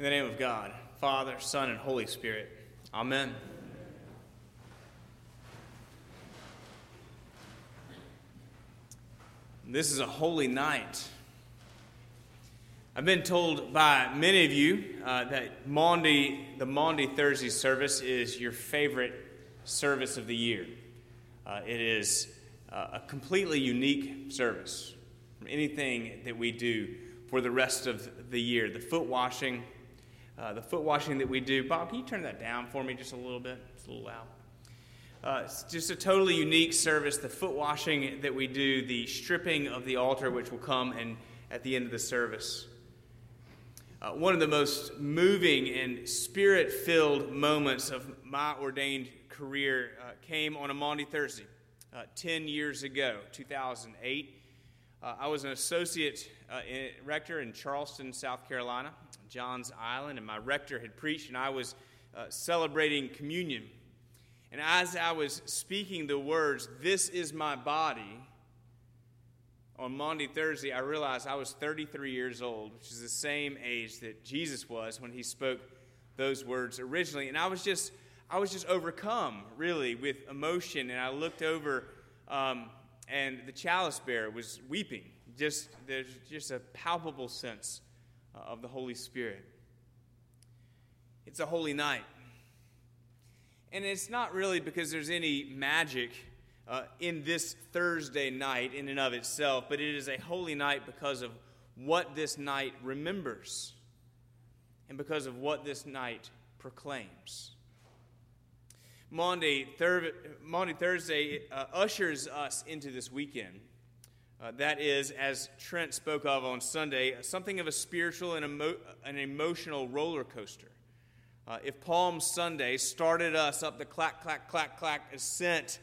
In the name of God, Father, Son, and Holy Spirit. Amen. This is a holy night. I've been told by many of you uh, that Maundy, the Maundy Thursday service is your favorite service of the year. Uh, it is uh, a completely unique service from anything that we do for the rest of the year. The foot washing, uh, the foot washing that we do. Bob, can you turn that down for me just a little bit? It's a little loud. Uh, it's just a totally unique service. The foot washing that we do, the stripping of the altar, which will come and at the end of the service. Uh, one of the most moving and spirit filled moments of my ordained career uh, came on a Maundy Thursday, uh, 10 years ago, 2008. Uh, I was an associate uh, in, rector in Charleston, South Carolina, Johns Island, and my rector had preached, and I was uh, celebrating communion. And as I was speaking the words, This is my body, on Maundy Thursday, I realized I was 33 years old, which is the same age that Jesus was when he spoke those words originally. And I was just, I was just overcome, really, with emotion. And I looked over, um, and the chalice bearer was weeping. Just there's just a palpable sense uh, of the Holy Spirit. It's a holy night, and it's not really because there's any magic uh, in this Thursday night in and of itself, but it is a holy night because of what this night remembers and because of what this night proclaims. Maundy, Thur- Maundy Thursday uh, ushers us into this weekend. Uh, that is, as Trent spoke of on Sunday, something of a spiritual and emo- an emotional roller coaster. Uh, if Palm Sunday started us up the clack, clack, clack, clack ascent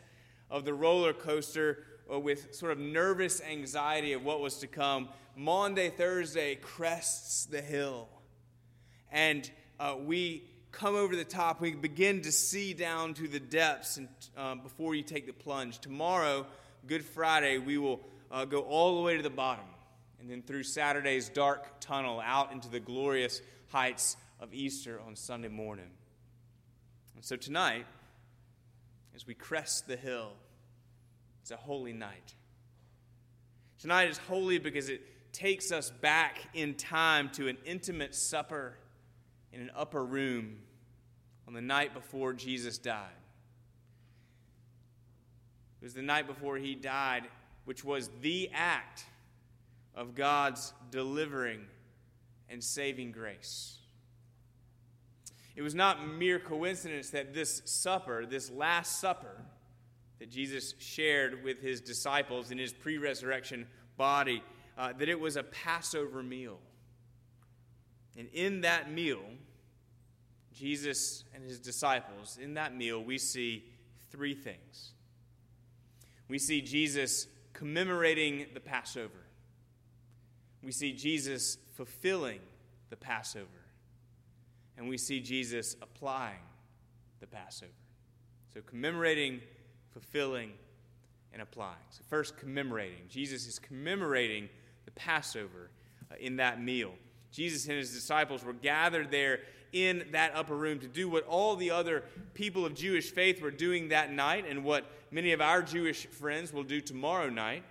of the roller coaster uh, with sort of nervous anxiety of what was to come, Maundy, Thursday crests the hill. And uh, we come over the top. We begin to see down to the depths and, uh, before you take the plunge. Tomorrow, Good Friday, we will uh, go all the way to the bottom. And then through Saturday's dark tunnel out into the glorious heights of Easter on Sunday morning. And so tonight, as we crest the hill. It's a holy night. Tonight is holy because it takes us back in time to an intimate supper in an upper room on the night before Jesus died. It was the night before he died, which was the act of God's delivering and saving grace. It was not mere coincidence that this supper, this Last Supper that Jesus shared with his disciples in his pre resurrection body, uh, that it was a Passover meal. And in that meal, Jesus and his disciples, in that meal, we see three things. We see Jesus commemorating the Passover. We see Jesus fulfilling the Passover and we see Jesus applying the Passover. So, commemorating, fulfilling, and applying. So, first, commemorating. Jesus is commemorating the Passover uh, in that meal. Jesus and his disciples were gathered there in that upper room to do what all the other people of Jewish faith were doing that night and what many of our Jewish friends will do tomorrow night.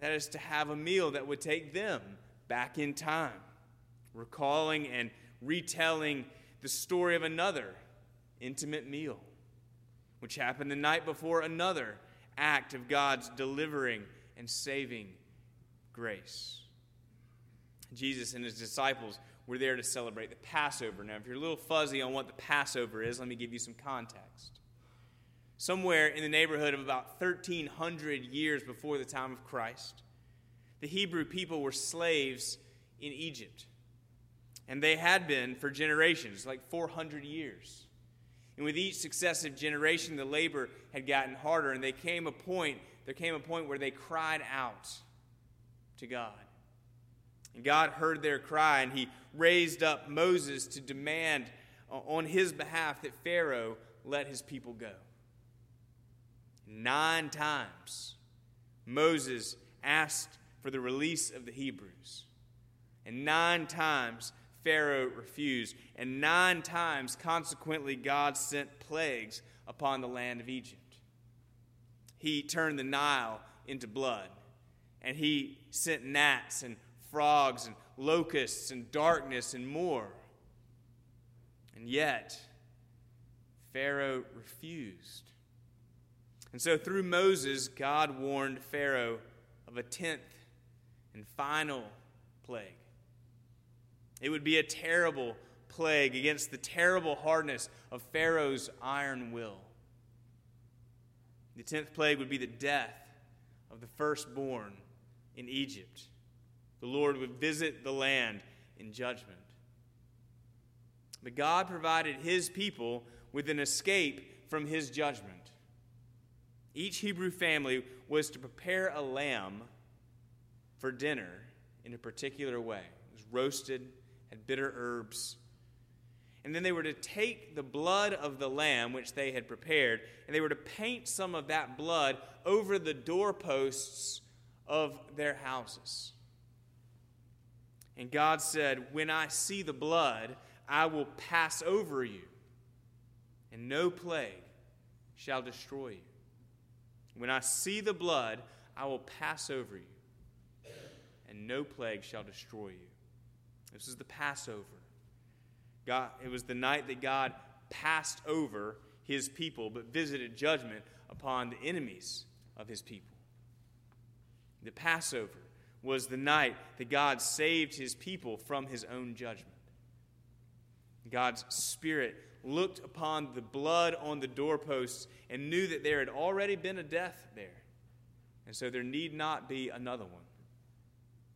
That is to have a meal that would take them back in time, recalling and retelling the story of another intimate meal, which happened the night before another act of God's delivering and saving grace. Jesus and his disciples were there to celebrate the Passover. Now, if you're a little fuzzy on what the Passover is, let me give you some context. Somewhere in the neighborhood of about 1,300 years before the time of Christ, the Hebrew people were slaves in Egypt. And they had been for generations, like 400 years. And with each successive generation, the labor had gotten harder, and they came a point, there came a point where they cried out to God. And God heard their cry, and he raised up Moses to demand on his behalf that Pharaoh let his people go. Nine times, Moses asked for the release of the Hebrews. And nine times, Pharaoh refused. And nine times, consequently, God sent plagues upon the land of Egypt. He turned the Nile into blood, and he sent gnats and frogs and locusts and darkness and more. And yet, Pharaoh refused. And so, through Moses, God warned Pharaoh of a tenth and final plague. It would be a terrible plague against the terrible hardness of Pharaoh's iron will. The tenth plague would be the death of the firstborn in Egypt. The Lord would visit the land in judgment. But God provided his people with an escape from his judgment. Each Hebrew family was to prepare a lamb for dinner in a particular way. It was roasted, had bitter herbs. And then they were to take the blood of the lamb, which they had prepared, and they were to paint some of that blood over the doorposts of their houses. And God said, When I see the blood, I will pass over you, and no plague shall destroy you. When I see the blood, I will pass over you, and no plague shall destroy you. This is the Passover. God, it was the night that God passed over his people, but visited judgment upon the enemies of his people. The Passover was the night that God saved his people from his own judgment. God's Spirit looked upon the blood on the doorposts and knew that there had already been a death there. And so there need not be another one.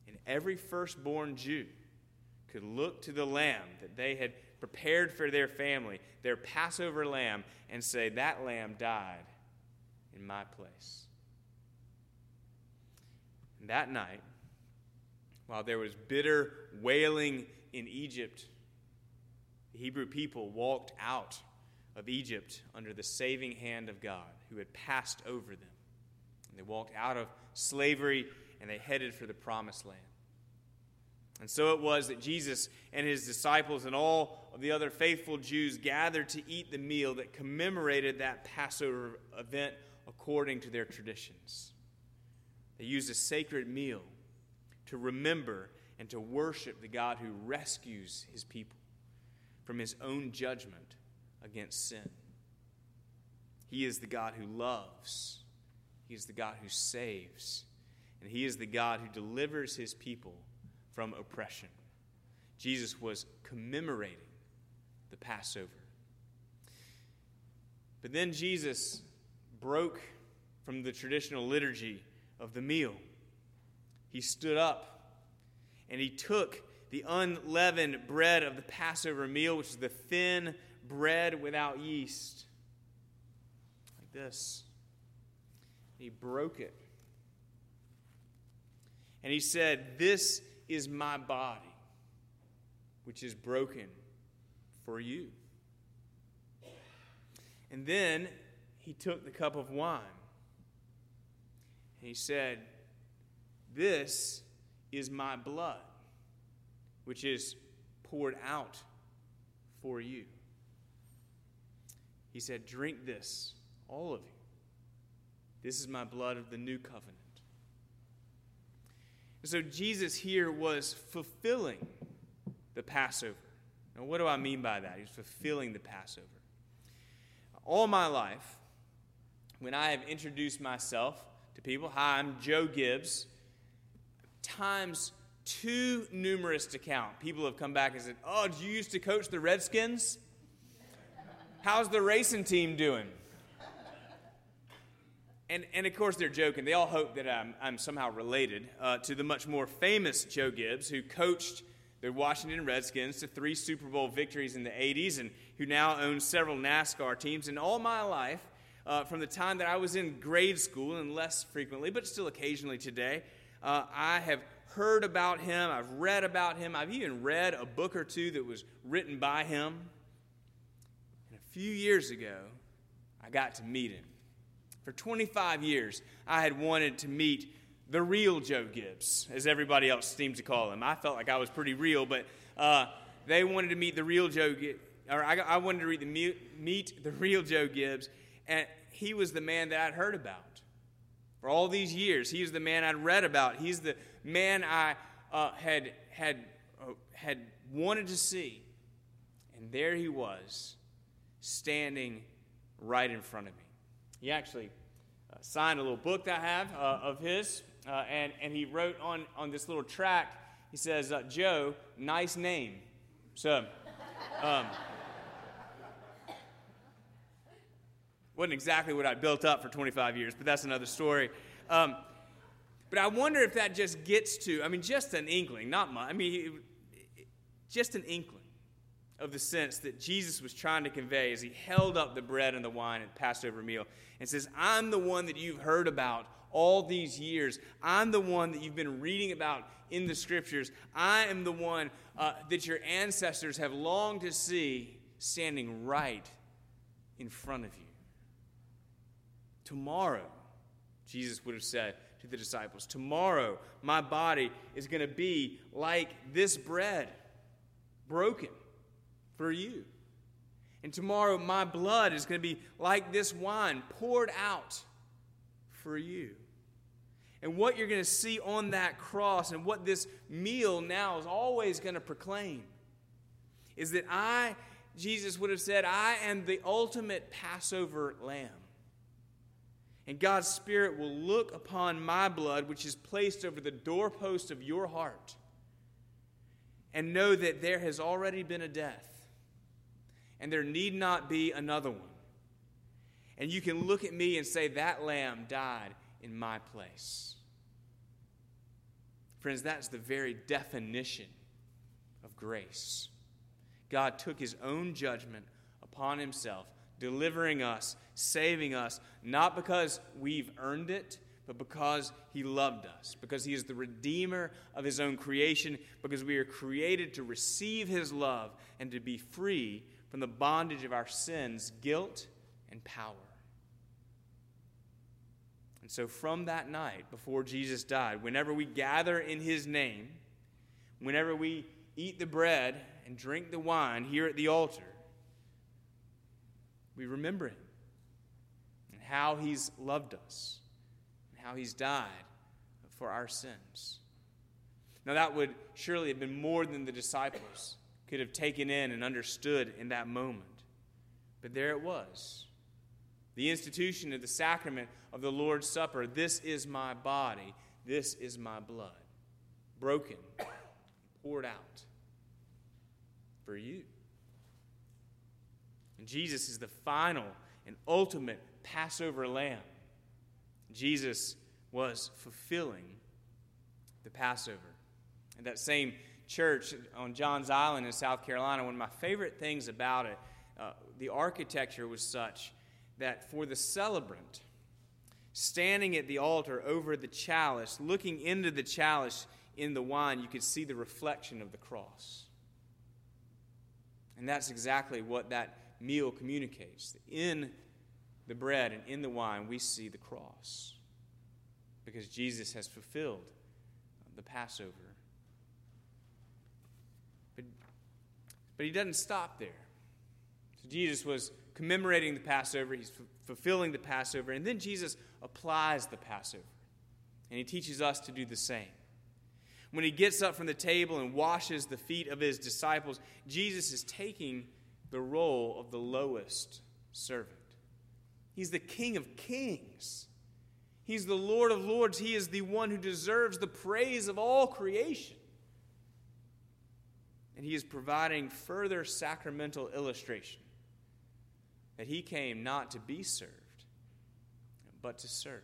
And every firstborn Jew could look to the lamb that they had prepared for their family, their Passover lamb, and say, That lamb died in my place. And that night, while there was bitter wailing in Egypt, the Hebrew people walked out of Egypt under the saving hand of God who had passed over them. And they walked out of slavery and they headed for the promised land. And so it was that Jesus and his disciples and all of the other faithful Jews gathered to eat the meal that commemorated that Passover event according to their traditions. They used a sacred meal to remember and to worship the God who rescues his people from his own judgment against sin. He is the God who loves, He is the God who saves, and He is the God who delivers His people from oppression. Jesus was commemorating the Passover. But then Jesus broke from the traditional liturgy of the meal. He stood up and he took the unleavened bread of the Passover meal, which is the thin bread without yeast, like this. He broke it. And he said, This is my body, which is broken for you. And then he took the cup of wine. And he said, This is my blood which is poured out for you. He said, Drink this, all of you. This is my blood of the new covenant. And so Jesus here was fulfilling the Passover. Now, what do I mean by that? He's fulfilling the Passover. All my life, when I have introduced myself to people, hi, I'm Joe Gibbs, times too numerous to count. People have come back and said, Oh, you used to coach the Redskins? How's the racing team doing? And, and of course, they're joking. They all hope that I'm, I'm somehow related uh, to the much more famous Joe Gibbs, who coached the Washington Redskins to three Super Bowl victories in the 80s and who now owns several NASCAR teams. And all my life, uh, from the time that I was in grade school, and less frequently, but still occasionally today, uh, I have heard about him, I've read about him, I've even read a book or two that was written by him. And a few years ago, I got to meet him. For 25 years, I had wanted to meet the real Joe Gibbs, as everybody else seems to call him. I felt like I was pretty real, but uh, they wanted to meet the real Joe, Gibbs, or I, I wanted to read the, meet the real Joe Gibbs, and he was the man that I'd heard about for all these years. He the man I'd read about. He's the man I uh, had had uh, had wanted to see, and there he was, standing right in front of me. He actually uh, signed a little book that I have uh, of his, uh, and and he wrote on on this little track, He says, uh, "Joe, nice name." So. Um, wasn't exactly what I built up for 25 years, but that's another story. Um, but I wonder if that just gets to, I mean, just an inkling, not much. I mean, just an inkling of the sense that Jesus was trying to convey as he held up the bread and the wine at the Passover meal and says, I'm the one that you've heard about all these years. I'm the one that you've been reading about in the scriptures. I am the one uh, that your ancestors have longed to see standing right in front of you. Tomorrow, Jesus would have said to the disciples, Tomorrow, my body is going to be like this bread, broken for you. And tomorrow, my blood is going to be like this wine, poured out for you. And what you're going to see on that cross and what this meal now is always going to proclaim is that I, Jesus would have said, I am the ultimate Passover lamb. And God's Spirit will look upon my blood, which is placed over the doorpost of your heart, and know that there has already been a death, and there need not be another one. And you can look at me and say, That lamb died in my place. Friends, that's the very definition of grace. God took his own judgment upon himself delivering us, saving us, not because we've earned it, but because He loved us, because He is the Redeemer of His own creation, because we are created to receive His love and to be free from the bondage of our sins, guilt, and power. And so, from that night before Jesus died, whenever we gather in His name, whenever we eat the bread and drink the wine here at the altar, we remember him and how he's loved us and how he's died for our sins. Now, that would surely have been more than the disciples could have taken in and understood in that moment. But there it was. The institution of the sacrament of the Lord's Supper. This is my body. This is my blood. Broken, poured out for you. And Jesus is the final and ultimate Passover lamb. Jesus was fulfilling the Passover. And that same church on Johns Island in South Carolina, one of my favorite things about it, uh, the architecture was such that for the celebrant, standing at the altar over the chalice, looking into the chalice in the wine, you could see the reflection of the cross. And that's exactly what that meal communicates. In the bread and in the wine, we see the cross because Jesus has fulfilled the Passover. But, but he doesn't stop there. So Jesus was commemorating the Passover, he's f- fulfilling the Passover, and then Jesus applies the Passover. And he teaches us to do the same. When he gets up from the table and washes the feet of his disciples, Jesus is taking the role of the lowest servant. He's the King of kings. He's the Lord of lords. He is the one who deserves the praise of all creation. And he is providing further sacramental illustration that he came not to be served, but to serve.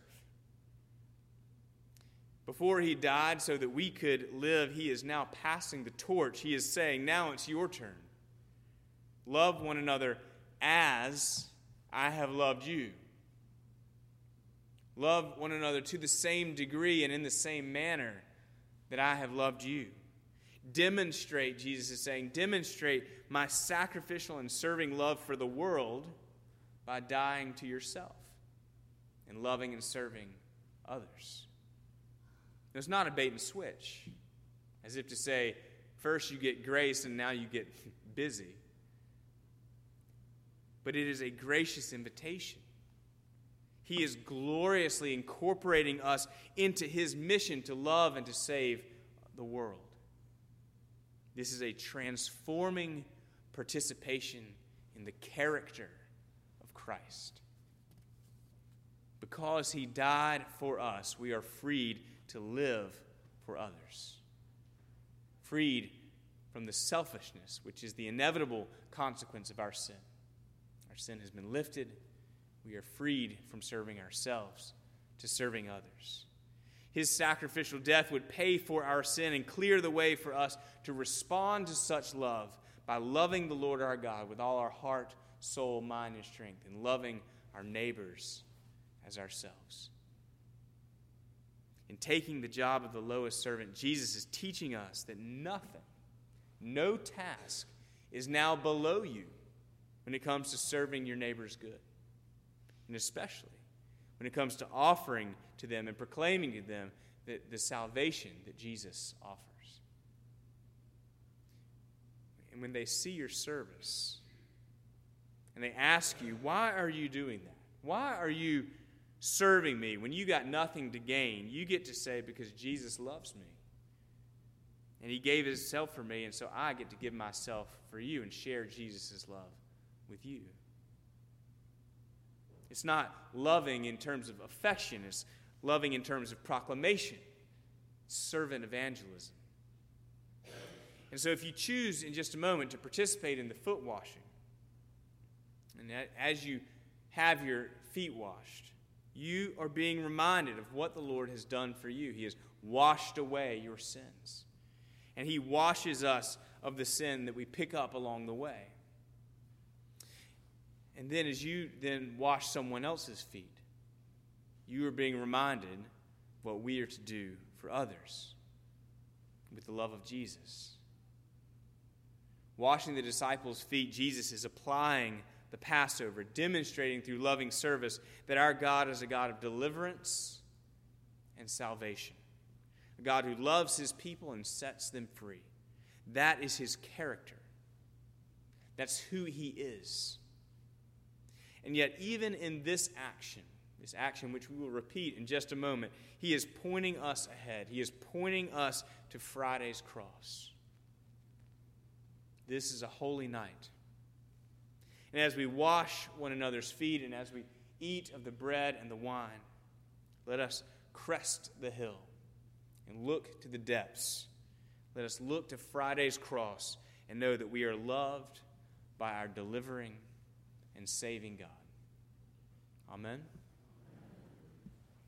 Before he died, so that we could live, he is now passing the torch. He is saying, Now it's your turn. Love one another as I have loved you. Love one another to the same degree and in the same manner that I have loved you. Demonstrate, Jesus is saying, demonstrate my sacrificial and serving love for the world by dying to yourself and loving and serving others. It's not a bait and switch, as if to say, First, you get grace, and now you get busy. But it is a gracious invitation. He is gloriously incorporating us into his mission to love and to save the world. This is a transforming participation in the character of Christ. Because he died for us, we are freed to live for others. Freed from the selfishness, which is the inevitable consequence of our sin. Sin has been lifted we are freed from serving ourselves to serving others. His sacrificial death would pay for our sin and clear the way for us to respond to such love by loving the Lord our God with all our heart, soul, mind, and strength, and loving our neighbors as ourselves. In taking the job of the lowest servant, Jesus is teaching us that nothing, no task, is now below you when it comes to serving your neighbor's good and especially when it comes to offering to them and proclaiming to them the, the salvation that Jesus offers. And when they see your service and they ask you, Why are you doing that? Why are you serving me when you got nothing to gain? You get to say, Because Jesus loves me. And he gave himself for me, and so I get to give myself for you and share Jesus' love with you. It's not loving in terms of affection, it's loving in terms of proclamation, servant evangelism. And so, if you choose in just a moment to participate in the foot washing, and as you have your feet washed, you are being reminded of what the Lord has done for you. He has washed away your sins. And He washes us of the sin that we pick up along the way. And then as you then wash someone else's feet, you are being reminded what we are to do for others with the love of Jesus. Washing the disciples' feet, Jesus is applying the Passover, demonstrating through loving service that our God is a God of deliverance and salvation, a God who loves his people and sets them free. That is his character. That's who he is. And yet, even in this action, this action which we will repeat in just a moment, he is pointing us ahead. He is pointing us to Friday's cross. This is a holy night. And as we wash one another's feet and as we eat of the bread and the wine, let us crest the hill and look to the depths. Let us look to Friday's cross and know that we are loved by our delivering and saving God. Amen.